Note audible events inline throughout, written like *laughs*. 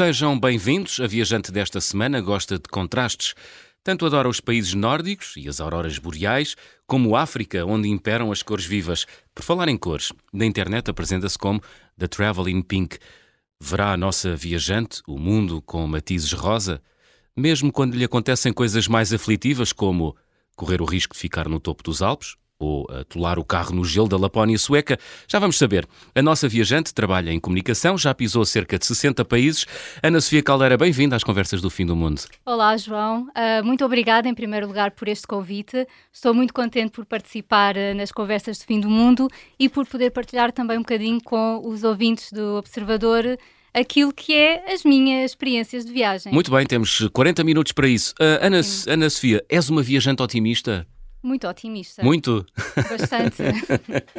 Sejam bem-vindos. A viajante desta semana gosta de contrastes. Tanto adora os países nórdicos e as auroras boreais, como África, onde imperam as cores vivas. Por falar em cores, na internet apresenta-se como The Traveling Pink. Verá a nossa viajante o mundo com matizes rosa? Mesmo quando lhe acontecem coisas mais aflitivas, como correr o risco de ficar no topo dos Alpes ou atolar o carro no gelo da Lapónia sueca? Já vamos saber. A nossa viajante trabalha em comunicação, já pisou cerca de 60 países. Ana Sofia Caldeira, bem-vinda às Conversas do Fim do Mundo. Olá, João. Uh, muito obrigada, em primeiro lugar, por este convite. Estou muito contente por participar uh, nas Conversas do Fim do Mundo e por poder partilhar também um bocadinho com os ouvintes do Observador aquilo que é as minhas experiências de viagem. Muito bem, temos 40 minutos para isso. Uh, Ana, Ana Sofia, és uma viajante otimista? Muito otimista. Muito? Bastante.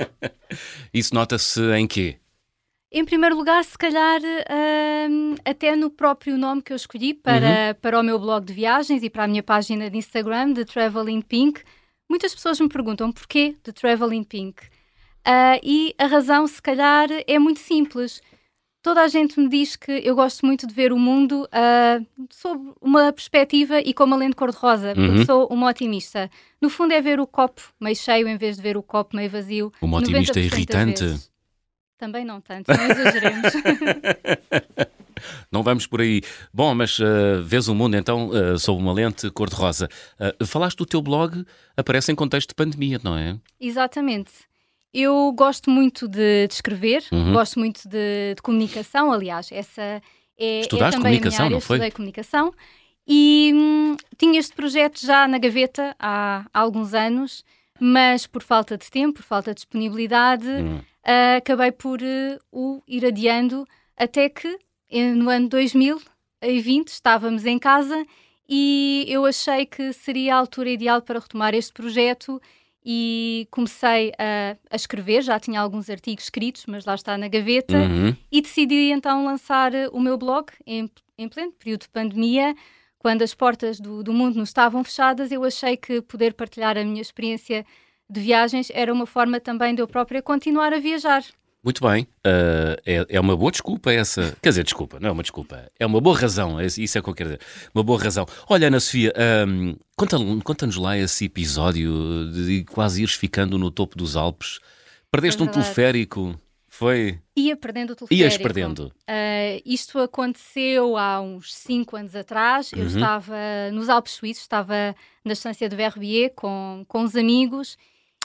*laughs* Isso nota-se em quê? Em primeiro lugar, se calhar, uh, até no próprio nome que eu escolhi para, uhum. para o meu blog de viagens e para a minha página de Instagram, de Traveling Pink, muitas pessoas me perguntam porquê de Traveling Pink. Uh, e a razão, se calhar, é muito simples toda a gente me diz que eu gosto muito de ver o mundo uh, sob uma perspectiva e com uma lente cor-de-rosa, porque uhum. sou uma otimista. No fundo, é ver o copo meio cheio em vez de ver o copo meio vazio. Uma otimista irritante. Também não tanto, não exageremos. *laughs* não vamos por aí. Bom, mas uh, vês o mundo então uh, sob uma lente cor-de-rosa. Uh, falaste do teu blog, aparece em contexto de pandemia, não é? Exatamente. Eu gosto muito de, de escrever, uhum. gosto muito de, de, comunicação, aliás, essa é, é Estudaste é também comunicação, a minha área, não foi? estudei comunicação e hum, tinha este projeto já na gaveta há, há, alguns anos, mas por falta de tempo, por falta de disponibilidade, uh, acabei por uh, o ir adiando até que no ano 2020 estávamos em casa e eu achei que seria a altura ideal para retomar este projeto e comecei a, a, escrever, já tinha alguns artigos escritos, mas lá está na gaveta, uhum. e decidi então lançar o meu blog em, em pleno período de pandemia, quando as portas do, do mundo nos estavam fechadas, eu achei que poder partilhar a minha experiência de viagens era uma forma também de eu própria continuar a viajar. Muito bem, uh, é, é uma boa desculpa essa. Quer dizer, desculpa, não é uma desculpa, é uma boa razão, é, isso é o que eu quero dizer. Uma boa razão. Olha, Ana Sofia, um, conta-nos conta lá esse episódio de quase ires ficando no topo dos Alpes. Perdeste é um teleférico, foi? Ia perdendo o teleférico. Ias perdendo. Uh, isto aconteceu há uns 5 anos atrás. Eu uhum. estava nos Alpes Suíços, estava na estância de Verbier com, com os amigos.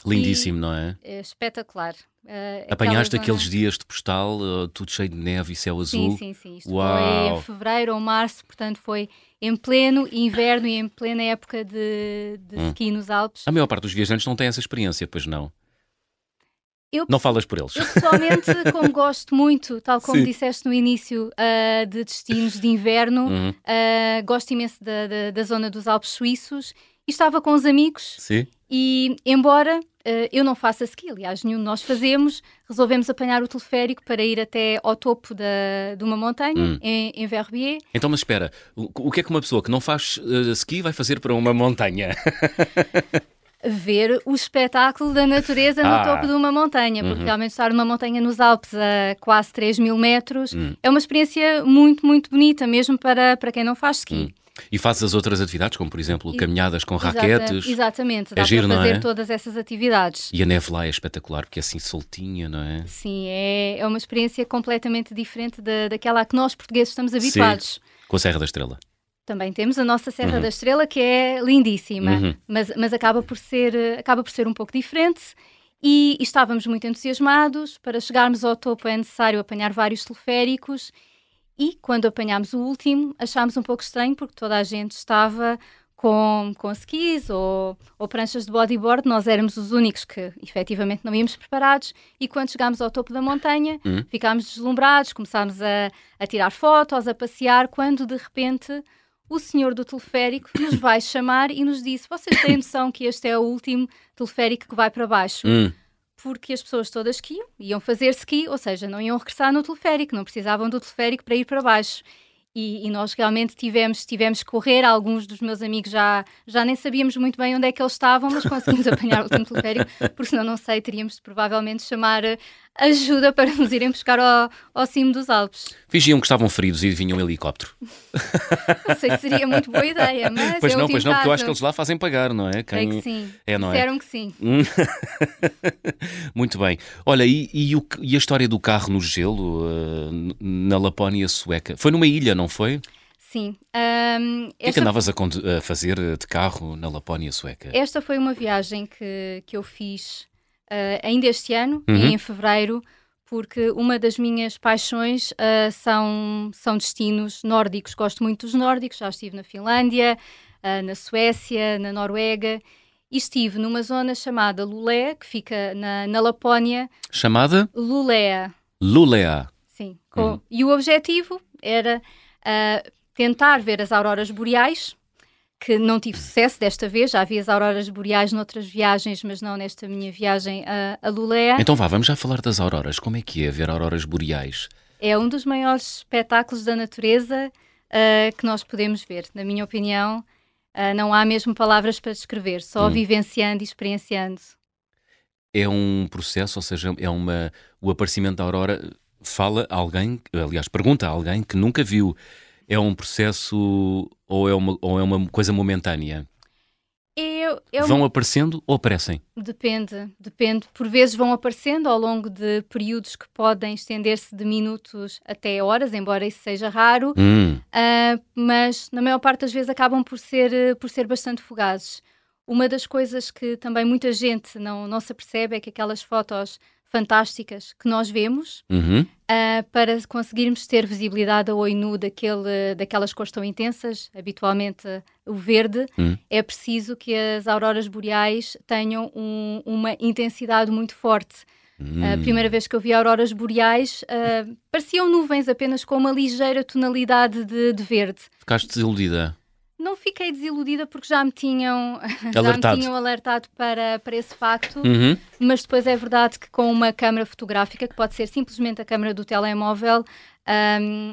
Lindíssimo, não é? É espetacular. Uh, Apanhaste aqueles dias de postal, uh, tudo cheio de neve e céu azul? Sim, sim, sim. Isto Uau. foi em fevereiro ou março, portanto foi em pleno inverno e em plena época de, de hum. ski nos Alpes. A maior parte dos viajantes não tem essa experiência, pois não? Eu, não falas por eles. Eu pessoalmente, *laughs* como gosto muito, tal como Sim. disseste no início, uh, de destinos de inverno, uhum. uh, gosto imenso da, da, da, zona dos Alpes suíços e estava com os amigos. Sim. E embora eu não faça ski, aliás, nenhum de nós fazemos, resolvemos apanhar o teleférico para ir até ao topo da, de uma montanha, hum. em, em, Verbier. Então, mas espera, o, o, que é que uma pessoa que não faz uh, ski vai fazer para uma montanha? *laughs* ver o espetáculo da natureza no ah. topo de uma montanha, porque uhum. realmente estar numa montanha nos Alpes a quase 3 mil metros uhum. é uma experiência muito, muito bonita, mesmo para, para quem não faz ski. Uhum. E fazes as outras atividades, como por exemplo caminhadas com Exata, raquetes. Exatamente, dá é giro, para fazer é? todas essas atividades. E a neve lá é espetacular, porque é assim soltinha, não é? Sim, é, é uma experiência completamente diferente da, daquela a que nós portugueses estamos habituados. Sim, com a Serra da Estrela. Também temos a nossa Serra uhum. da Estrela, que é lindíssima, uhum. mas, mas acaba, por ser, acaba por ser um pouco diferente. E, e estávamos muito entusiasmados. Para chegarmos ao topo é necessário apanhar vários teleféricos e quando apanhámos o último, achámos um pouco estranho porque toda a gente estava com, com skis ou, ou pranchas de bodyboard, nós éramos os únicos que efetivamente não íamos preparados e quando chegámos ao topo da montanha uhum. ficámos deslumbrados, começámos a, a tirar fotos, a passear, quando de repente o senhor do teleférico nos vai chamar e nos disse: Vocês têm noção que este é o último teleférico que vai para baixo? Uhum porque as pessoas todas que iam, iam fazer ski, ou seja, não iam regressar no teleférico, não precisavam do teleférico para ir para baixo. E, e, nós realmente tivemos, tivemos que correr. Alguns dos meus amigos já, já nem sabíamos muito bem onde é que eles estavam, mas conseguimos *laughs* apanhar o teleférico, porque senão, não sei, teríamos provavelmente chamar ajuda para nos irem buscar ao, ao cimo dos Alpes. Fingiam que estavam feridos e vinham um helicóptero. Não sei se seria muito boa ideia, mas. Pois é não, pois não, caso. porque eu acho que eles lá fazem pagar, não é? Creio que sim. É, não é? Disseram que sim. Hum. *laughs* Muito bem. Olha, e, e, o- e a história do carro no gelo uh, na Lapónia sueca? Foi numa ilha, não foi? Sim. Ahm, O que é que andavas a, a fazer uh, de carro na Lapónia sueca? esta foi uma viagem que, que eu fiz ah, ainda este ano, Uhum. em fevereiro, porque uma das minhas paixões ah, são, são destinos nórdicos. Gosto muito dos nórdicos, já estive na Finlândia, ah, na Suécia, na Noruega. E estive numa zona chamada Lulé, que fica na, na Lapónia. Chamada Lulea, Lulea. sim. Com- Uhum. E o objetivo era ah, tentar ver as auroras boreais, que não tive sucesso desta vez. Já vi as auroras boreais noutras viagens, mas não nesta minha viagem a, a Lulea. Então vá, vamos já falar das auroras. Como é que é ver auroras boreais? É um dos maiores espetáculos da natureza ah, que nós podemos ver. Na minha opinião, ah, não há mesmo palavras para descrever, só Hum. vivenciando e experienciando. É um processo, ou seja, é uma o aparecimento da aurora fala a alguém, aliás, pergunta a alguém que nunca viu. É um processo ou é uma, ou é uma coisa momentânea? Eu, eu Vão aparecendo ou aparecem? Depende, depende. Por vezes vão aparecendo ao longo de períodos que podem estender-se de minutos até horas, embora isso seja raro, Hum, ah, mas na maior parte das vezes acabam por ser, por ser bastante fugazes. Uma das coisas que também muita gente não, não se apercebe é que aquelas fotos fantásticas que nós vemos, uhum. ah, para conseguirmos ter visibilidade a olho nu daquele, daquelas cores tão intensas, habitualmente o verde, Hum. é preciso que as auroras boreais tenham um- uma intensidade muito forte. A Hum. primeira vez que eu vi auroras boreais, ah, pareciam nuvens apenas com uma ligeira tonalidade de, de verde. Ficaste desiludida. Não fiquei desiludida porque já me tinham *laughs* já Alertado. me tinham alertado para, para esse facto, Uhum. mas depois é verdade que com uma câmara fotográfica, que pode ser simplesmente a câmara do telemóvel, ahm,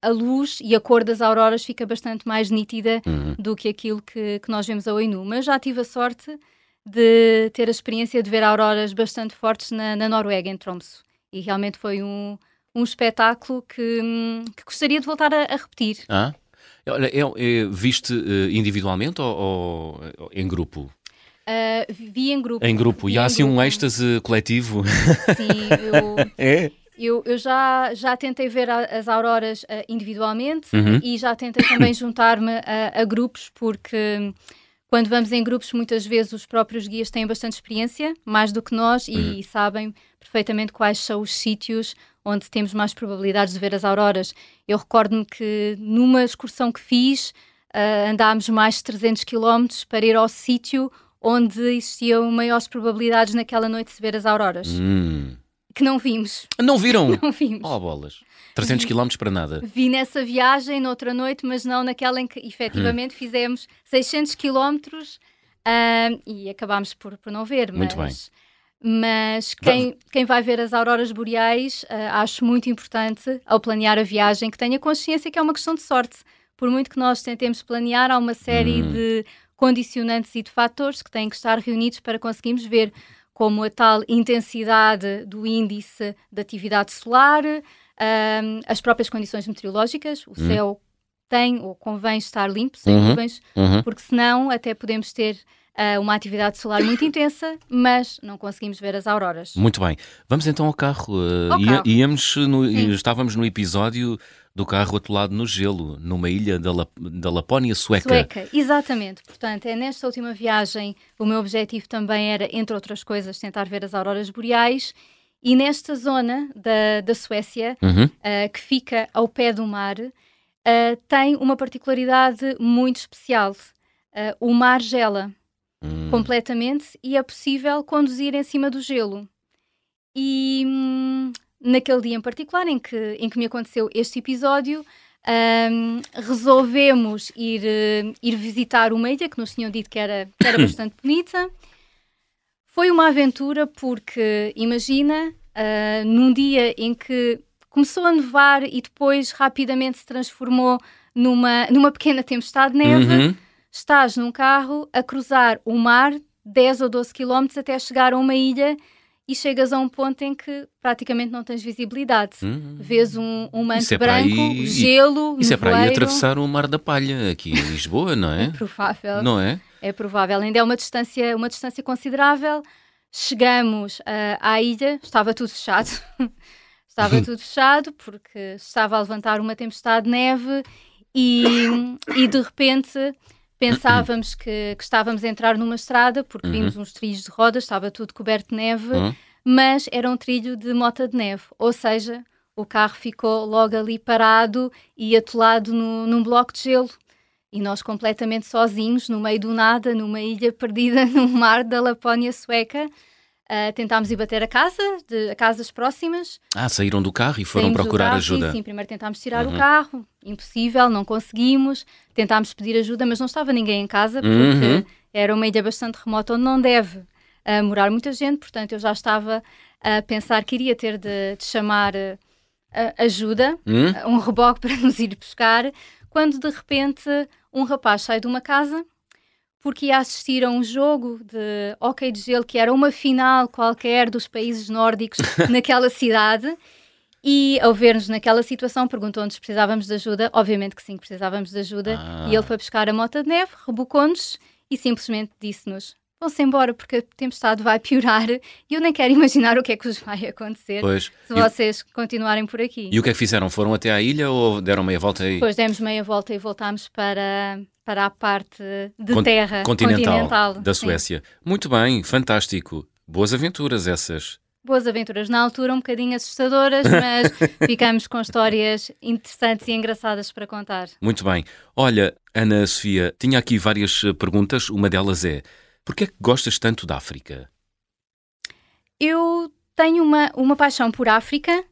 a luz e a cor das auroras fica bastante mais nítida Uhum. do que aquilo que, que nós vemos a olho nu. Mas já tive a sorte de ter a experiência de ver auroras bastante fortes na, na Noruega, em Tromsø. E realmente foi um, um espetáculo que, hum, que gostaria de voltar a, a repetir. Ah? Olha, é, é- viste eh, individualmente ou, ou- ou em grupo? Ah, vi em grupo. Em grupo. Vi E há assim um grupo. êxtase coletivo? Sim, eu, *laughs* É? eu, eu já, já tentei ver a- as auroras ah, individualmente Uhum. e já tentei também *coughs* juntar-me a, a grupos, porque hum, quando vamos em grupos, muitas vezes os próprios guias têm bastante experiência, mais do que nós, e sabem perfeitamente quais são os sítios onde temos mais probabilidades de ver as auroras. Eu recordo-me que numa excursão que fiz, ah, andámos mais de 300 quilómetros para ir ao sítio onde existiam maiores probabilidades naquela noite de ver as auroras, Hum. que não vimos. Não viram? *laughs* Não vimos. Oh, bolas. 300 km para nada. Vi nessa viagem, noutra noite, mas não naquela em que efetivamente Hum. fizemos 600 quilómetros ah, e acabámos por, por não ver. Muito mas, Mas quem, quem vai ver as auroras boreais, ah, acho muito importante, ao planear a viagem, que tenha consciência que é uma questão de sorte. Por muito que nós tentemos planear, há uma série Hum. de condicionantes e de fatores que têm que estar reunidos para conseguirmos ver, como a tal intensidade do índice de atividade solar, ahm, as próprias condições meteorológicas, o Hum. céu tem ou convém estar limpo, sem Uhum. nuvens, Uhum. porque senão até podemos ter ah, uma atividade solar muito *coughs* intensa, mas não conseguimos ver as auroras. Muito bem. Vamos então ao carro. Uh, Ao carro. Íamos no- estávamos no episódio do carro atolado no gelo, numa ilha da, La- da Lapónia sueca. Sueca, exatamente. Portanto, é nesta última viagem o meu objetivo também era, entre outras coisas, tentar ver as auroras boreais. E nesta zona da, da Suécia, Uhum. ah, que fica ao pé do mar, ah, tem uma particularidade muito especial. Ah, o mar gela Hum. completamente e é possível conduzir em cima do gelo. E hum, naquele dia em particular em que, em que me aconteceu este episódio, hum, resolvemos ir, eh, ir visitar uma ilha que nos tinham dito que era, que era *coughs* bastante bonita. Foi uma aventura porque, imagina, ah, num dia em que começou a nevar e depois rapidamente se transformou numa, numa pequena tempestade de neve Uhum. Estás num carro a cruzar o mar 10 ou 12 quilómetros até chegar a uma ilha e chegas a um ponto em que praticamente não tens visibilidade. Hum. Vês um, um manto é branco, ir, gelo, Isso é para ir atravessar o Mar da Palha aqui em Lisboa, não é? *laughs* é provável. Não é? É provável. Ainda é uma distância, uma distância considerável. Chegamos uh, à ilha, estava tudo fechado. *laughs* estava *laughs* tudo fechado porque estava a levantar uma tempestade de neve e, e de repente pensávamos que, que, estávamos a entrar numa estrada porque uhum. vimos uns trilhos de rodas, estava tudo coberto de neve, uhum. mas era um trilho de mota de neve, ou seja, o carro ficou logo ali parado e atolado no, num bloco de gelo. E nós completamente sozinhos, no meio do nada, numa ilha perdida *laughs* no mar da Lapónia sueca. Uh, tentámos ir bater a casa, de, a casas próximas. Ah, saíram do carro e foram procurar carro, ajuda. Sim, sim, primeiro tentámos tirar uhum. o carro, impossível, não conseguimos. Tentámos pedir ajuda, mas não estava ninguém em casa, porque uhum. era uma ilha bastante remota onde não deve uh, morar muita gente, portanto eu já estava a pensar que iria ter de, de chamar uh, ajuda, uhum. um reboque *laughs* para nos ir buscar, quando de repente um rapaz sai de uma casa porque ia assistir a um jogo de hockey de gelo que era uma final qualquer dos países nórdicos *laughs* naquela cidade. E ao ver-nos naquela situação, perguntou-nos se precisávamos de ajuda. Obviamente que sim, precisávamos de ajuda. Ah. E ele foi buscar a moto de neve, rebocou-nos e simplesmente disse-nos: vão-se embora porque a tempestade vai piorar e eu nem quero imaginar o que é que vos vai acontecer pois. se vocês o... continuarem por aqui. E o que é que fizeram? Foram até à ilha ou deram meia volta aí? Depois demos meia volta e voltámos para, para a parte de terra continental, continental da Suécia. Sim. Muito bem, fantástico. Boas aventuras essas. Boas aventuras. Na altura um bocadinho assustadoras, *laughs* mas ficamos com histórias interessantes e engraçadas para contar. Muito bem. Olha, Ana Sofia, tinha aqui várias eh, perguntas. Uma delas é: por que é que gostas tanto da África? Eu tenho uma, uma paixão por África,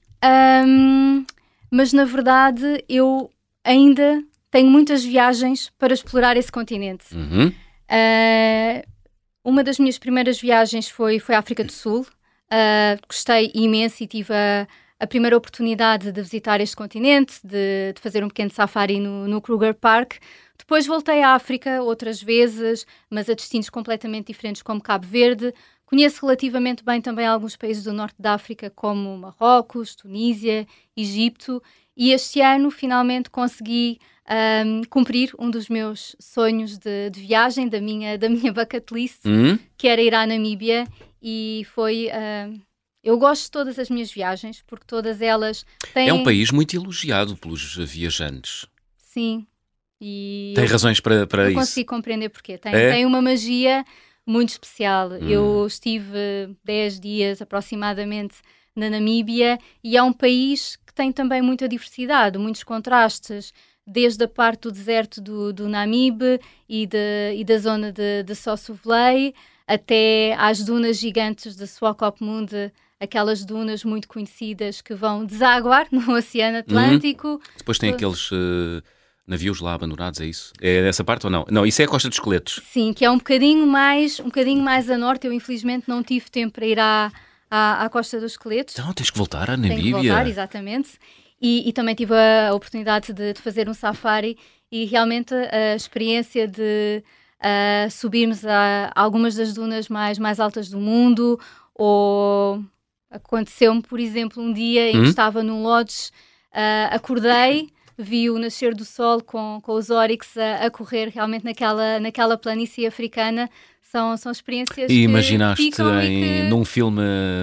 um, mas na verdade eu ainda tenho muitas viagens para explorar esse continente. Uhum. Uh, uma das minhas primeiras viagens foi, foi à África do Sul. Uh, gostei imenso e tive a, a, primeira oportunidade de visitar este continente, de, de fazer um pequeno safari no, no, Kruger Park. Depois voltei à África outras vezes, mas a destinos completamente diferentes, como Cabo Verde. Conheço relativamente bem também alguns países do norte da África, como Marrocos, Tunísia, Egito. E este ano finalmente consegui um, cumprir um dos meus sonhos de, de, viagem, da minha, da minha bucket list, uhum. que era ir à Namíbia, e foi. Uh, eu gosto de todas as minhas viagens, porque todas elas têm. É um país muito elogiado pelos viajantes. Sim. E tem razões para, para isso. consigo compreender porquê. Tem, é? tem uma magia muito especial. Hum. Eu estive 10 dias aproximadamente na Namíbia e é um país que tem também muita diversidade, muitos contrastes desde a parte do deserto do, do Namibe e, de, e da zona de, de até às dunas gigantes de Swakopmund, aquelas dunas muito conhecidas que vão desaguar *laughs* no Oceano Atlântico. Uhum. Depois tem aqueles uh, navios lá abandonados, é isso? É essa parte ou não? Não, isso é a Costa dos Esqueletos. Sim, que é um bocadinho mais, um bocadinho mais a norte. Eu infelizmente não tive tempo para ir à, à, à Costa dos Esqueletos. Então tens que voltar à Namíbia. Tenho que voltar, exatamente. E, e também tive a oportunidade de, de, fazer um safari e realmente a experiência de uh, subirmos a algumas das dunas mais, mais altas do mundo ou aconteceu-me, por exemplo, um dia em que hum? estava num lodge, uh, acordei, vi o nascer do sol com, com os órix a, a correr realmente naquela, naquela planície africana são, são experiências e imaginaste em, que... num filme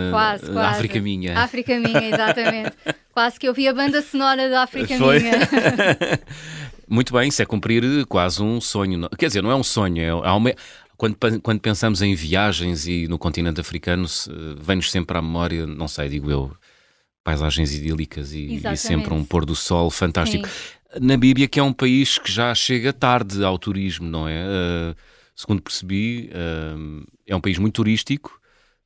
quase, quase. África Minha. África Minha, exatamente. *laughs* quase que eu vi a banda sonora da África Foi? Minha. *laughs* Muito bem, isso é cumprir quase um sonho. Quer dizer, não é um sonho, é, uma, quando, quando pensamos em viagens e no continente africano, vem-nos sempre à memória, não sei, digo eu, paisagens idílicas e, e sempre um pôr do sol fantástico. Sim. Namíbia, que é um país que já chega tarde ao turismo, não é? Uh, segundo percebi, uh, é um país muito turístico,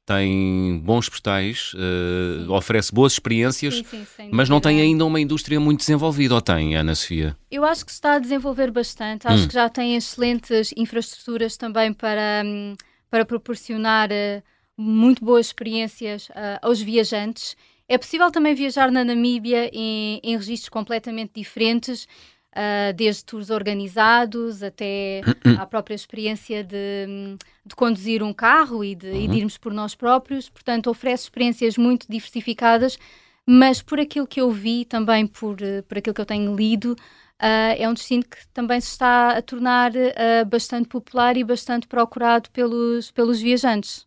tem bons postais, uh, oferece boas experiências, sim, sim, mas não tem ainda uma indústria muito desenvolvida, ou tem, Ana Sofia? Eu acho que está a desenvolver bastante, acho hum. que já tem excelentes infraestruturas também para, hum, para proporcionar uh, muito boas experiências uh, aos viajantes. É possível também viajar na Namíbia em, em registros completamente diferentes, uh, desde tours organizados até à própria experiência de, de conduzir um carro e de, uhum. e de, irmos por nós próprios. Portanto, oferece experiências muito diversificadas, mas por aquilo que eu vi, também por, por aquilo que eu tenho lido, Uh, é um destino que também se está a tornar uh, bastante popular e bastante procurado pelos, pelos viajantes.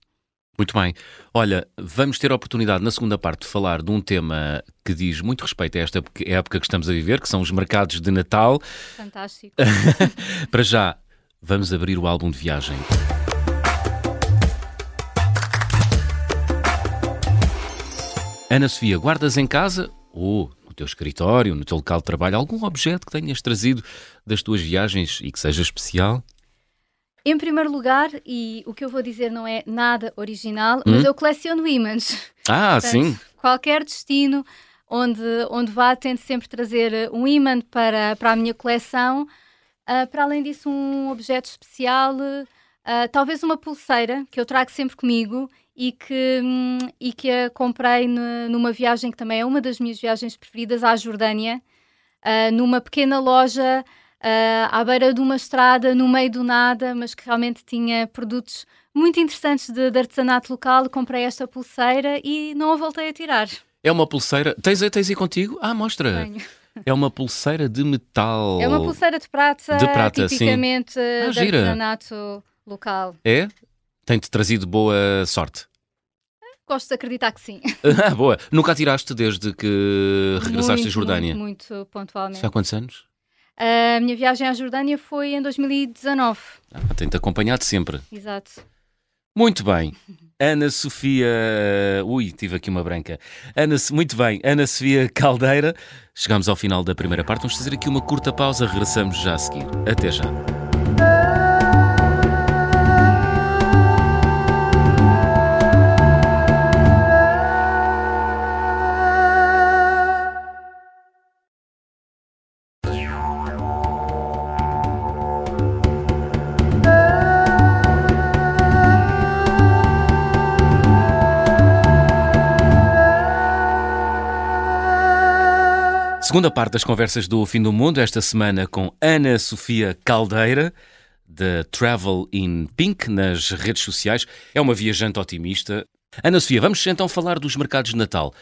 Muito bem. Olha, vamos ter a oportunidade na segunda parte de falar de um tema que diz muito respeito a esta época que estamos a viver, que são os mercados de Natal. Fantástico. *laughs* Para já, vamos abrir o álbum de viagem. Ana Sofia, guardas em casa ou no teu escritório, no teu local de trabalho, algum objeto que tenhas trazido das tuas viagens e que seja especial? Em primeiro lugar, e o que eu vou dizer não é nada original, hum? mas eu coleciono ímãs. Ah, Portanto, sim. Qualquer destino onde, onde vá, tento sempre trazer eh, um imã para, para a minha coleção. Uh, para além disso, um objeto especial, uh, talvez uma pulseira que eu trago sempre comigo e que, um, e que a comprei numa viagem que também é uma das minhas viagens preferidas à Jordânia, uh, numa pequena loja uh, à beira de uma estrada, no meio do nada, mas que realmente tinha produtos muito interessantes de, de artesanato local. Comprei esta pulseira e não a voltei a tirar. É uma pulseira. Tens, tens aí contigo? Ah, mostra. Tenho. É uma pulseira de metal. É uma pulseira de prata, de prata tipicamente sim. Ah, de artesanato local. É? Tem-te trazido boa sorte? Gosto de acreditar que sim. *laughs* ah, boa. Nunca a tiraste desde que regressaste muito, à Jordânia? Muito, muito pontualmente. há quantos anos? A minha viagem à Jordânia foi em 2019. Ah, Tem-te acompanhado sempre. Exato. Muito bem. Ana Sofia. Ui, tive aqui uma branca. Ana, muito bem. Ana Sofia Caldeira. Chegamos ao final da primeira parte. Vamos fazer aqui uma curta pausa. Regressamos já a seguir. Até já. Segunda parte das conversas do Fim do Mundo, esta semana com Ana Sofia Caldeira, da Travel in Pink, nas redes sociais. É uma viajante otimista. Ana Sofia, vamos então falar dos mercados de Natal.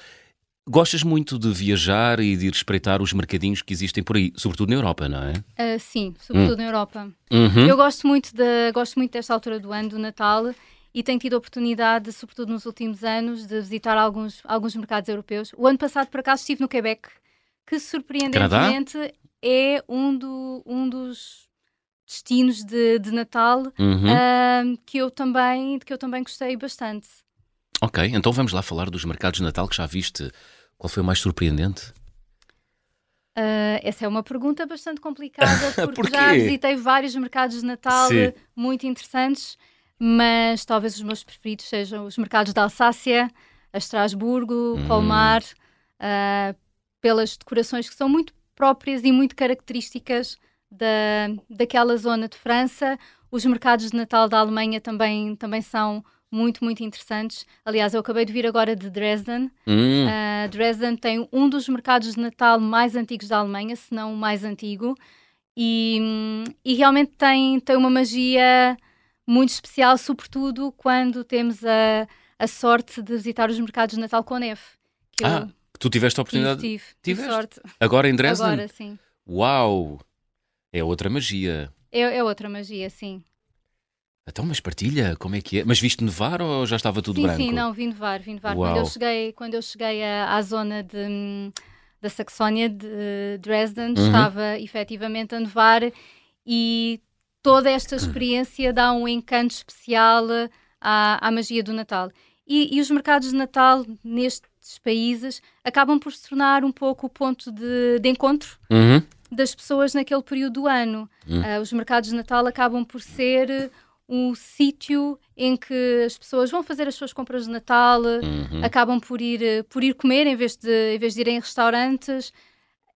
Gostas muito de viajar e de ir espreitar os mercadinhos que existem por aí, sobretudo na Europa, não é? Uh, sim, sobretudo hum. na Europa. Uhum. Eu gosto muito, de, gosto muito desta altura do ano, do Natal, e tenho tido a oportunidade, sobretudo nos últimos anos, de visitar alguns, alguns mercados europeus. O ano passado, por acaso, estive no Quebec, que surpreendentemente Canadá? é um, do, um dos destinos de, de Natal uhum. uh, que, eu também, que eu também gostei bastante. Ok, então vamos lá falar dos mercados de Natal que já viste. Qual foi o mais surpreendente? Uh, essa é uma pergunta bastante complicada, *laughs* porque Por já visitei vários mercados de Natal Sim. muito interessantes, mas talvez os meus preferidos sejam os mercados da Alsácia, a Estrasburgo, hum. Colmar, uh, pelas decorações que são muito próprias e muito características da, daquela zona de França. Os mercados de Natal da Alemanha também, também são muito, muito interessantes. Aliás, eu acabei de vir agora de Dresden. Hum. Uh, Dresden tem um dos mercados de Natal mais antigos da Alemanha, se não o mais antigo, e, e realmente tem, tem uma magia muito especial, sobretudo quando temos a, a sorte de visitar os mercados de Natal com neve. ah. Eu, Tu tiveste a oportunidade? Tive, tive. Sorte. Agora em Dresden? Agora, sim. Uau! É outra magia. É, é outra magia, sim. Então, mas partilha, como é que é? Mas viste nevar ou já estava tudo sim, branco? Sim, não, vi nevar, vi nevar. Quando eu cheguei, quando eu cheguei à, à zona de, da Saxónia, de Dresden, uhum. estava efetivamente a nevar e toda esta experiência dá um encanto especial à, à magia do Natal. E, e os mercados de Natal neste destes países acabam por se tornar um pouco o ponto de, de encontro uhum. das pessoas naquele período do ano. Uhum. Uh, os mercados de Natal acabam por ser um sítio em que as pessoas vão fazer as suas compras de Natal, uhum. acabam por ir, por ir comer em vez, de, em vez de irem em restaurantes.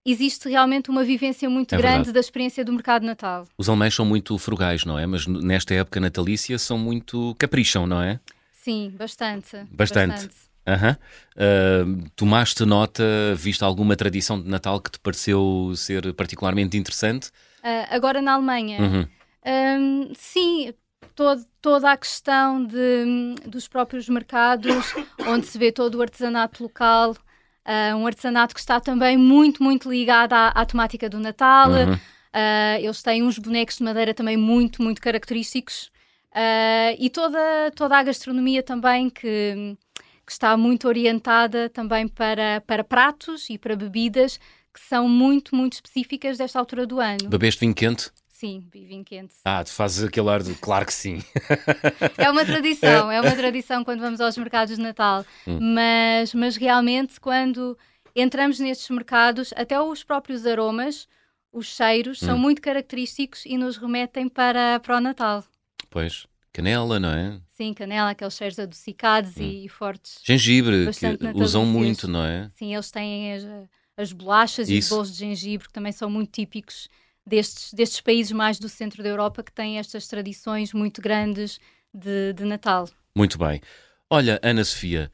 Existe realmente uma vivência muito é grande verdade. da experiência do mercado de Natal. Os alemães são muito frugais, não é? Mas nesta época natalícia são muito capricham, não é? Sim, bastante. Bastante. bastante. Aham. Uh, tomaste nota, viste alguma tradição de Natal que te pareceu ser particularmente interessante? Uh, agora na Alemanha. Uhum. Um, sim, todo, toda a questão de, dos próprios mercados, *coughs* onde se vê todo o artesanato local, uh, um artesanato que está também muito, muito ligado à, à temática do Natal. Uhum. Uh, eles têm uns bonecos de madeira também muito, muito característicos. E toda, toda a gastronomia também que, que está muito orientada também para, para pratos e para bebidas que são muito, muito específicas desta altura do ano. Bebeste vinho quente? Sim, vinho quente. Ah, tu fazes aquele ar de claro que sim. é uma tradição, *laughs* é uma tradição quando vamos aos mercados de Natal. Hum. Mas, mas realmente, quando entramos nestes mercados, até os próprios aromas, os cheiros, hum. são muito característicos e nos remetem para, para o Natal. Pois. Canela, não é? Sim, canela, aqueles cheiros adocicados hum. e fortes. Gengibre, que usam muito, não é? Sim, eles têm as, as bolachas Isso. e os bolos de gengibre, que também são muito típicos destes, destes países mais do centro da Europa que têm estas tradições muito grandes de, de Natal. Muito bem. Olha, Ana Sofia,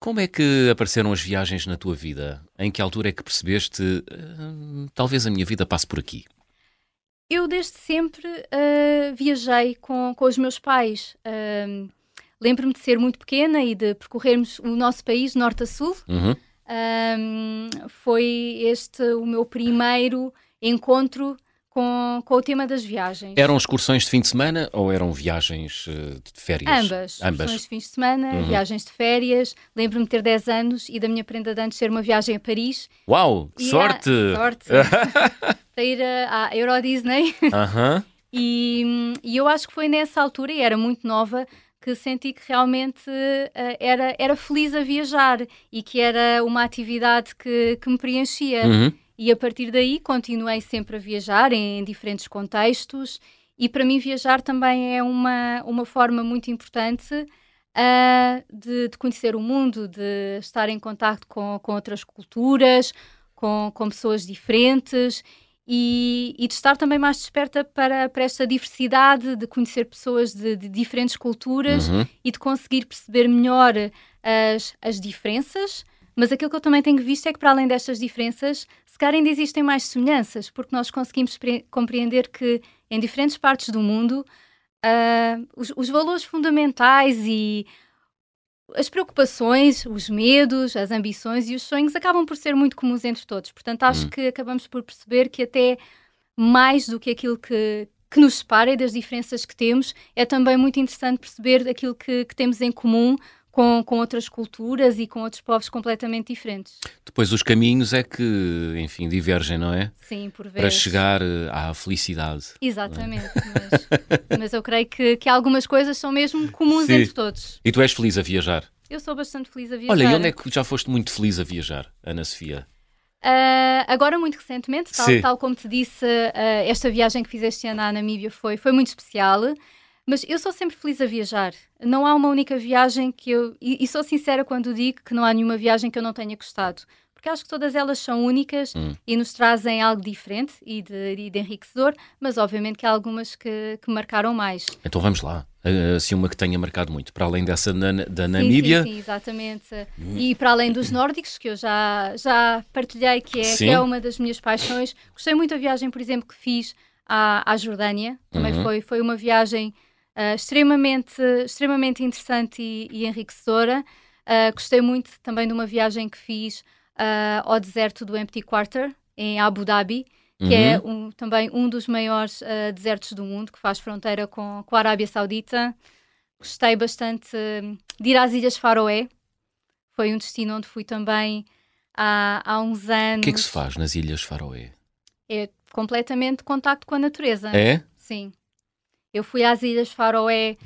como é que apareceram as viagens na tua vida? Em que altura é que percebeste uh, talvez a minha vida passe por aqui? Eu desde sempre uh, viajei com, com os meus pais. Uh, Lembro-me de ser muito pequena e de percorrermos o nosso país, norte a sul. Uhum. foi este o meu primeiro encontro com, com o tema das viagens. Eram excursões de fim de semana ou eram viagens uh, de férias? Ambas. Ambas. Excursões de fim de semana, uhum. viagens de férias. Lembro-me de ter 10 anos e da minha prenda de antes ser uma viagem a Paris. Uau, e sorte! A, sorte! *laughs* para ir à Euro Disney. Uhum. e, e eu acho que foi nessa altura, e era muito nova, que senti que realmente uh, era, era feliz a viajar e que era uma atividade que, que me preenchia. Uhum. E a partir daí continuei sempre a viajar em diferentes contextos e para mim viajar também é uma, uma forma muito importante uh, de, de, conhecer o mundo, de estar em contato com, com outras culturas, com, com pessoas diferentes e, e, de estar também mais desperta para, para esta diversidade, de conhecer pessoas de, de diferentes culturas uhum. e de conseguir perceber melhor as, as diferenças. Mas aquilo que eu também tenho visto é que, para além destas diferenças, se calhar ainda existem mais semelhanças, porque nós conseguimos compreender que em diferentes partes do mundo uh, os, os, valores fundamentais e as preocupações, os medos, as ambições e os sonhos acabam por ser muito comuns entre todos. Portanto, acho hum. que acabamos por perceber que até mais do que aquilo que, que nos separa e das diferenças que temos, é também muito interessante perceber aquilo que, que temos em comum com, com outras culturas e com outros povos completamente diferentes. Depois os caminhos é que, enfim, divergem, não é? Sim, por vezes. Para chegar eh, à felicidade. Exatamente, mas, mas, eu creio que, que algumas coisas são mesmo comuns Sim. entre todos. E tu és feliz a viajar? Eu sou bastante feliz a viajar. Olha, e onde é que já foste muito feliz a viajar, Ana Sofia? Uh, agora, muito recentemente, tal, tal como te disse, uh, esta viagem que fiz este ano à Namíbia foi, foi muito especial. Mas eu sou sempre feliz a viajar. Não há uma única viagem que eu. E, e, sou sincera quando digo que não há nenhuma viagem que eu não tenha gostado. Porque acho que todas elas são únicas hum. e nos trazem algo diferente e de, e de enriquecedor, mas obviamente que há algumas que, que marcaram mais. Então vamos lá. Assim, uma que tenha marcado muito, para além dessa na, da Namíbia. Sim, sim, sim exatamente. Hum. E para além dos nórdicos, que eu já, já partilhei, que é, que é uma das minhas paixões. Gostei muito da viagem, por exemplo, que fiz à, à Jordânia. Também uhum. foi, foi uma viagem uh, extremamente, extremamente interessante e, e enriquecedora. Uh, gostei muito também de uma viagem que fiz uh, ao deserto do Empty Quarter, em Abu Dhabi, que é uhum. é um, também um dos maiores uh, desertos do mundo, que faz fronteira com, com a Arábia Saudita. Gostei bastante de ir às Ilhas Faroé. Foi um destino onde fui também há, há uns anos. O que é que se faz nas Ilhas Faroé? É completamente contacto com a natureza. É? Sim. Eu fui às Ilhas Faroé,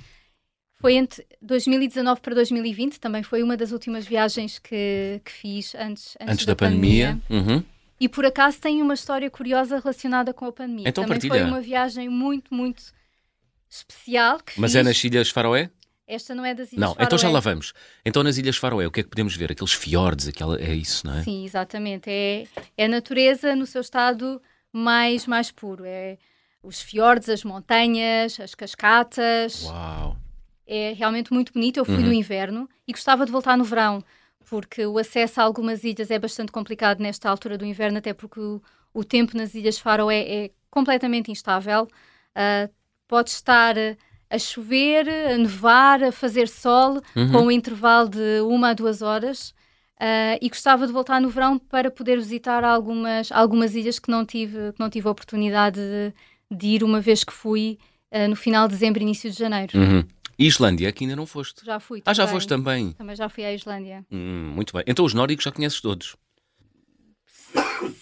foi entre 2019 para 2020, também foi uma das últimas viagens que, que fiz antes, antes, antes da, da, pandemia. pandemia. Uhum. E por acaso tem uma história curiosa relacionada com a pandemia. Então também partilha. foi uma viagem muito, muito especial. Mas fiz. é nas Ilhas Faroé? Esta não é das Ilhas Não, Faroé. então já lá vamos. Então nas Ilhas Faroé, o que é que podemos ver? Aqueles fiordes, aquela... é isso, não é? Sim, exatamente. É, é a natureza no seu estado mais, mais puro. É os fiordes, as montanhas, as cascatas. Uau! é realmente muito bonito. Eu fui uhum. no inverno e gostava de voltar no verão, porque o acesso a algumas ilhas é bastante complicado nesta altura do inverno, até porque o, o tempo nas Ilhas Faro é, é completamente instável. Uh, pode estar a chover, a nevar, a fazer sol, uhum. com um intervalo de uma a duas horas. Uh, e gostava de voltar no verão para poder visitar algumas, algumas ilhas que não tive, que não tive a oportunidade de, de ir uma vez que fui uh, no final de dezembro, início de janeiro. Uhum. Islândia, que ainda não foste? Já fui. Ah, já foste também? Também já fui à Islândia. Hum, muito bem. Então os nórdicos já conheces todos?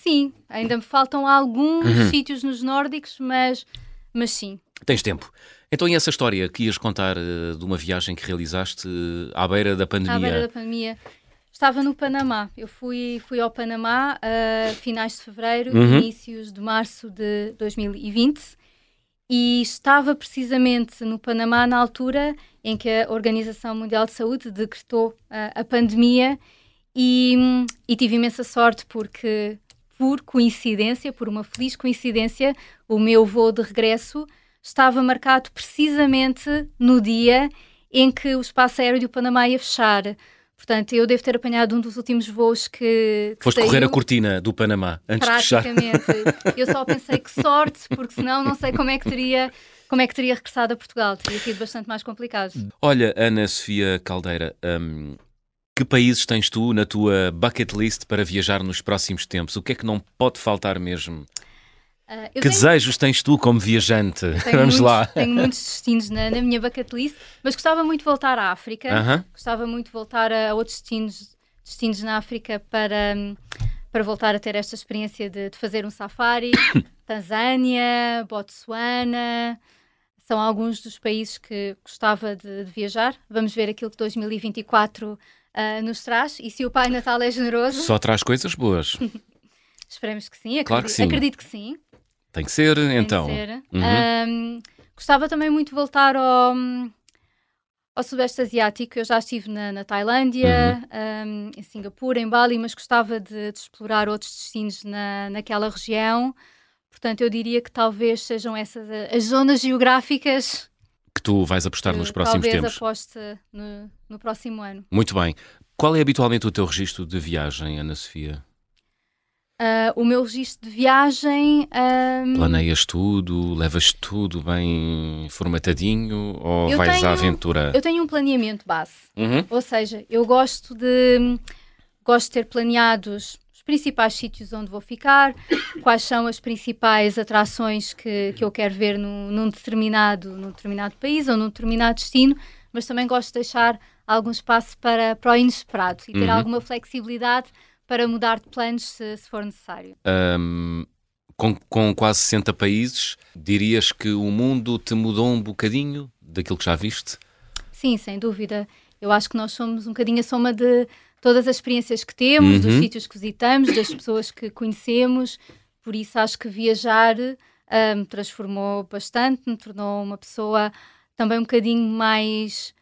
Sim, ainda me faltam alguns uhum. sítios nos nórdicos, mas, mas sim. Tens tempo. Então, e essa história que ias contar uh, de uma viagem que realizaste uh, à beira da pandemia? À beira da pandemia. Estava no Panamá. Eu fui, fui ao Panamá a uh, finais de fevereiro, uhum. inícios de março de 2020 e estava precisamente no Panamá na altura em que a Organização Mundial de Saúde decretou uh, a pandemia e, e, tive imensa sorte porque, por coincidência, por uma feliz coincidência, o meu voo de regresso estava marcado precisamente no dia em que o espaço aéreo do Panamá ia fechar. Portanto, eu devo ter apanhado um dos últimos voos que. que Foste correr a cortina do Panamá antes de fechar. Praticamente. eu só pensei que sorte, porque senão não sei como é que teria. Como é que teria regressado a Portugal? Teria sido bastante mais complicado. Olha, Ana Sofia Caldeira, hum, que países tens tu na tua bucket list para viajar nos próximos tempos? O que é que não pode faltar mesmo? Uh, que tenho... desejos tens tu como viajante? *laughs* Vamos muitos, lá. Tenho muitos destinos na, na, minha bucket list, mas gostava muito de voltar à África, uh -huh. gostava muito de voltar a outros destinos, destinos na África para, para voltar a ter esta experiência de, de fazer um safari. *coughs* Tanzânia, Botsuana, são alguns dos países que gostava de, de viajar. Vamos ver aquilo que 2024 uh, ah, nos traz e se o Pai Natal é generoso. Só traz coisas boas. *laughs* Esperemos que sim, acredito, claro que sim. acredito que sim. Tem que ser, Tem então. Que ser. Uhum. Um, gostava também muito de voltar ao, ao Sudeste Asiático. Eu já estive na, na Tailândia, uhum. um, em Singapura, em Bali, mas gostava de, de, explorar outros destinos na, naquela região. Portanto, eu diria que talvez sejam essas as zonas geográficas que tu vais apostar que nos próximos talvez tempos. Talvez aposte no, no próximo ano. Muito bem. Qual é habitualmente o teu registro de viagem, Ana Sofia? Uh, o meu registro de viagem. Um... Planeias tudo? Levas tudo bem formatadinho? Ou eu vais tenho, à aventura? Eu tenho um planeamento base. Uhum. Ou seja, eu gosto de, gosto de ter planeados os principais sítios onde vou ficar, quais são as principais atrações que, que eu quero ver num, num, determinado, num determinado país ou num determinado destino, mas também gosto de deixar algum espaço para, para o inesperado e ter uhum. alguma flexibilidade para mudar de planos se, se for necessário? Um, com, com quase 60 países, dirias que o mundo te mudou um bocadinho daquilo que já viste? Sim, sem dúvida. Eu acho que nós somos um bocadinho a soma de todas as experiências que temos, uhum. dos sítios que visitamos, das pessoas que conhecemos. Por isso acho que viajar uh, me transformou bastante, me tornou uma pessoa também um bocadinho mais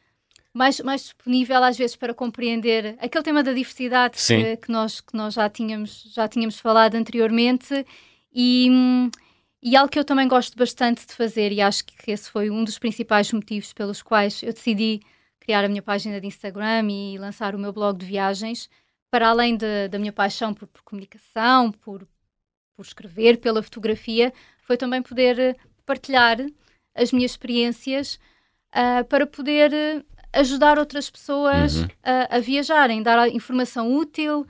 mais, mais disponível às vezes para compreender aquele tema da diversidade que, que, nós, que nós já tínhamos, já tínhamos falado anteriormente. E, e algo que eu também gosto bastante de fazer e acho que esse foi um dos principais motivos pelos quais eu decidi criar a minha página de Instagram e lançar o meu blog de viagens, para além de, da minha paixão por, por comunicação, por, por escrever, pela fotografia, foi também poder partilhar as minhas experiências uh, para poder ajudar outras pessoas uhum. a, a, viajarem, dar informação útil,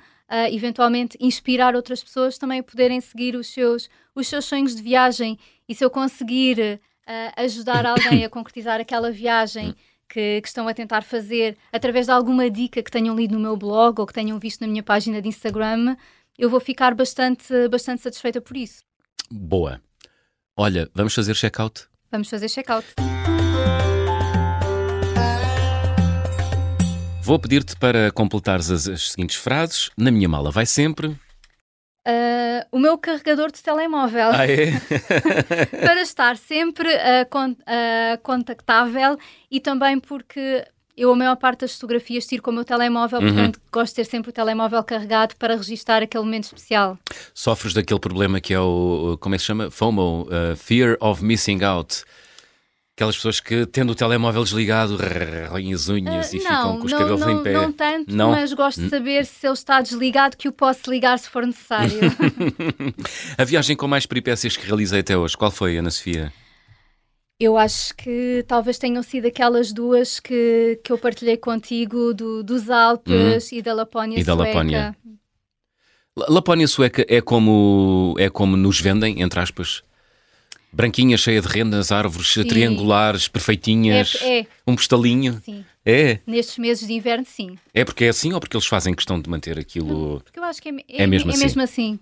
eventualmente inspirar outras pessoas também a poderem seguir os seus, os seus sonhos de viagem. E se eu conseguir ajudar alguém a *coughs* concretizar aquela viagem uhum. que, que, estão a tentar fazer através de alguma dica que tenham lido no meu blog ou que tenham visto na minha página de Instagram, eu vou ficar bastante, bastante satisfeita por isso. Boa. Olha, vamos fazer check-out? Vamos fazer check-out. Vou pedir-te para completares as, as, seguintes frases. Na minha mala vai sempre. Uh, o meu carregador de telemóvel. Ah, é? *laughs* para estar sempre uh, con uh, contactável e também porque eu, a maior parte das fotografias, tiro com o meu telemóvel, uhum. portanto, gosto de ter sempre o telemóvel carregado para registar aquele momento especial. Sofres daquele problema que é o. Como é que se chama? FOMO, Fear of Missing Out Aquelas pessoas que, tendo o telemóvel desligado, roem as unhas uh, e não, ficam com os não, cabelos não, em pé. Não tanto, não? mas gosto de saber se ele está desligado que o posso ligar se for necessário. *laughs* a viagem com mais peripécias que realizei até hoje, qual foi, Ana Sofia? Eu acho que talvez tenham sido aquelas duas que, que eu partilhei contigo do, dos Alpes hum. e da Lapónia e da Lapónia. Lapónia sueca é como, é como nos vendem, entre aspas? Branquinha, cheia de rendas, árvores sim. triangulares, perfeitinhas, é, é. um postalinho. Sim. É. Nestes meses de inverno, sim. É porque é assim ou porque eles fazem questão de manter aquilo. Porque eu acho que é, é, é mesmo, é assim. mesmo assim.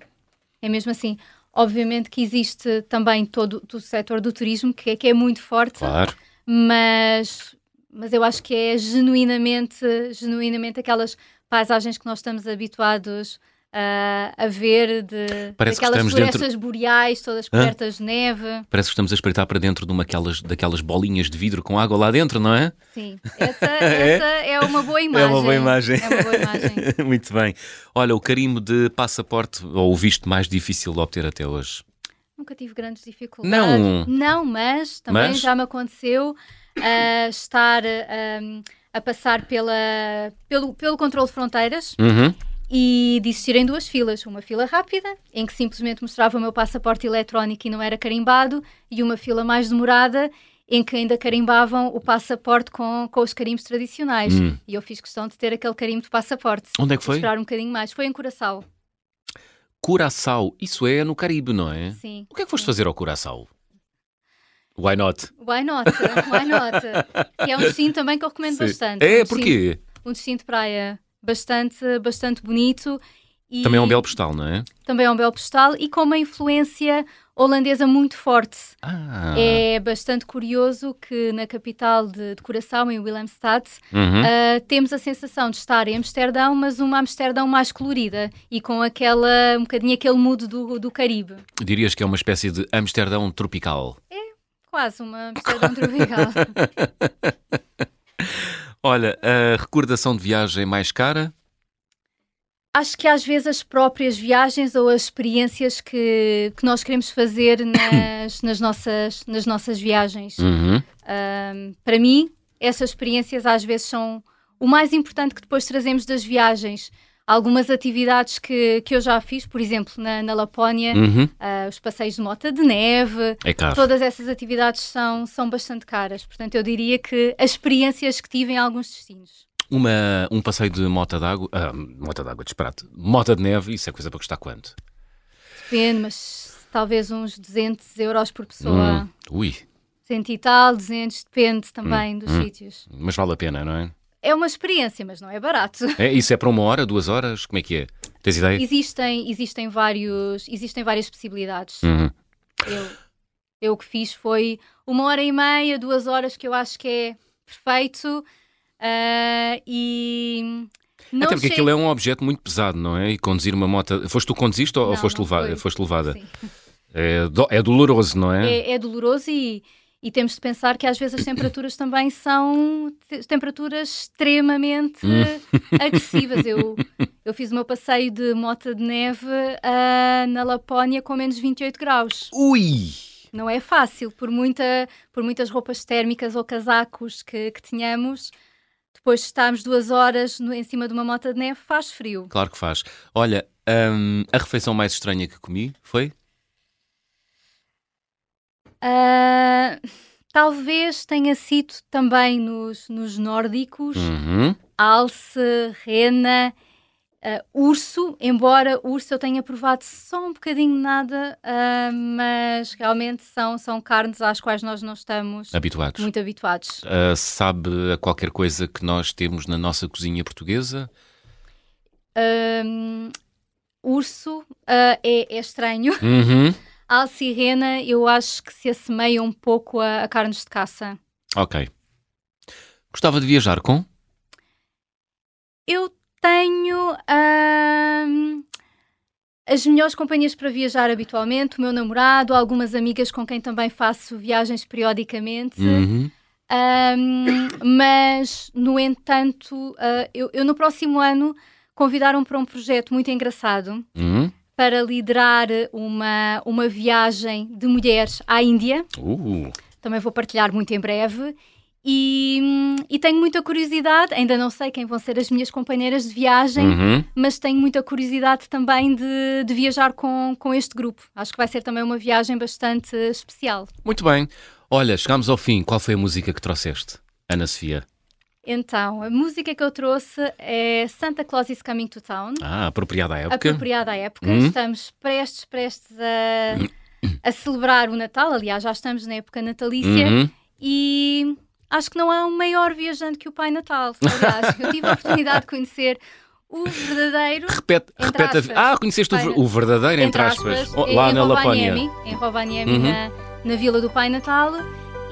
É mesmo assim. Obviamente que existe também todo o setor do turismo que é, que é muito forte. Claro. Mas, mas eu acho que é genuinamente, genuinamente aquelas paisagens que nós estamos habituados uh, a ver de, Parece daquelas florestas dentro... boreais todas cobertas de neve. Parece que estamos a espreitar para dentro de uma aquelas, daquelas bolinhas de vidro com água lá dentro, não é? Sim, essa, *laughs* é? essa é uma boa imagem. É uma boa imagem. É uma boa imagem. Muito bem. Olha, o carimbo de passaporte, ou o visto mais difícil de obter até hoje? Nunca tive grandes dificuldades. Não? Não, mas também mas... já me aconteceu uh, estar uh, a passar pela, pelo, pelo controle de fronteiras. Uhum e de existir em duas filas. Uma fila rápida, em que simplesmente mostrava o meu passaporte eletrónico e não era carimbado, e uma fila mais demorada, em que ainda carimbavam o passaporte com, com os carimbos tradicionais. Hum. E eu fiz questão de ter aquele carimbo de passaporte. Onde é que foi? Esperar um bocadinho mais. Foi em Curaçao. Curaçao, isso é no Caribe, não é? Sim. O que é que foste fazer ao Curaçao? Why not? Why not? Why not? *laughs* que é um destino também que eu recomendo Sim. bastante. É, um porquê? um destino de praia bastante, bastante bonito. E também é um belo postal, não é? Também é um belo postal e com uma influência holandesa muito forte. Ah. É bastante curioso que na capital de, de Curaçao, em Willemstad, uhum. uh, temos a sensação de estar em Amsterdão, mas uma Amsterdão mais colorida e com aquela, um bocadinho aquele mudo do, do Caribe. Dirias que é uma espécie de Amsterdão tropical? É, quase uma Amsterdão tropical. *laughs* Olha, a recordação de viagem mais cara? Acho que às vezes as próprias viagens ou as experiências que, que nós queremos fazer *coughs* nas, nas, nossas, nas nossas viagens. Uhum. Um, para mim, essas experiências às vezes são o mais importante que depois trazemos das viagens algumas atividades que, que eu já fiz, por exemplo, na, na Lapónia, uhum. uh, os passeios de mota de neve, é caro. todas essas atividades são, são bastante caras. Portanto, eu diria que as experiências que tive em alguns destinos. Uma, um passeio de mota d'água, ah, mota d'água, disparate, mota de neve, isso é coisa para custar quanto? Depende, mas talvez uns 200 euros por pessoa. Hum, ui. 100 e tal, 200, depende também hum, dos hum. sítios. Mas vale a pena, não é? É uma experiência, mas não é barato. *laughs* É, isso é para uma hora, duas horas? Como é que é? Tens ideia? Existem, existem, vários, existem várias possibilidades. Uhum. Eu, eu o que fiz foi uma hora e meia, duas horas, que eu acho que é perfeito. Uh, e. Não Até porque aquilo é um objeto muito pesado, não é? E conduzir uma moto. Foste tu conduziste ou, não, foste, levada, foste levada? Sim. É, do... é doloroso, não é? É, é doloroso e e temos de pensar que às vezes as temperaturas também são temperaturas extremamente hum. *laughs* agressivas. Eu, eu fiz o meu passeio de mota de neve uh, na Lapónia com menos 28 graus. Ui! Não é fácil, por, muita, por muitas roupas térmicas ou casacos que, que tínhamos. Depois de estarmos duas horas no, em cima de uma mota de neve, faz frio. Claro que faz. Olha, hum, a refeição mais estranha que comi foi? Uh, talvez tenha sido também nos, nos nórdicos, uhum. alce, rena, uh, urso, embora urso eu tenha provado só um bocadinho nada, uh, mas realmente são, são carnes às quais nós não estamos habituados. muito habituados. Sabe a qualquer coisa que nós temos na nossa cozinha portuguesa? urso é, é, estranho. Uhum. *laughs* Alcirrena, eu acho que se assemelha um pouco a, a carnes de caça. Ok. Gostava de viajar com? Eu tenho hum, as melhores companhias para viajar habitualmente, o meu namorado, algumas amigas com quem também faço viagens periodicamente. Uhum. Um, mas, no entanto, uh, eu, eu, no próximo ano convidaram para um projeto muito engraçado. Uhum para liderar uma, uma viagem de mulheres à Índia. Uh. também vou partilhar muito em breve. E, e, tenho muita curiosidade, ainda não sei quem vão ser as minhas companheiras de viagem, uhum. mas tenho muita curiosidade também de, de, viajar com, com este grupo. Acho que vai ser também uma viagem bastante especial. Muito bem. Olha, chegamos ao fim. Qual foi a música que trouxeste, Ana Sofia? Então, a música que eu trouxe é Santa Claus is Coming to Town. Ah, apropriada à época. Apropriada à época. Hum. Estamos prestes, prestes a, a celebrar o Natal. Aliás, já estamos na época natalícia. Uhum. E acho que não há um maior viajante que o Pai Natal. Aliás, eu tive a oportunidade de conhecer o verdadeiro. Repete, repete aspas, a... Ah, conheceste o, o verdadeiro, entre, aspas, aspas lá na Lapónia. Em Rovaniemi, uhum. na, na Vila do Pai Natal.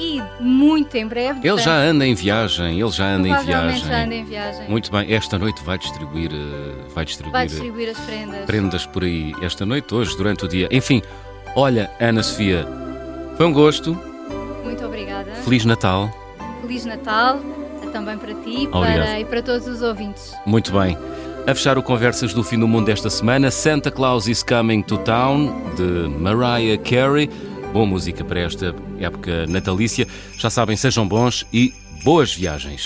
E muito em breve. Ele já anda em viagem, ele já anda em viagem. já anda em viagem. Muito bem, esta noite vai distribuir, eh, vai distribuir, vai distribuir as prendas. Prendas por aí, esta noite, hoje, durante o dia. Enfim, olha, Ana Sofia, foi um gosto. Muito obrigada. Feliz Natal. Feliz Natal também para ti para, e para todos os ouvintes. Muito bem. A fechar o Conversas do Fim do Mundo desta semana, Santa Claus is Coming to Town, de Mariah Carey. Boa música para esta época natalícia. Já sabem, sejam bons e boas viagens.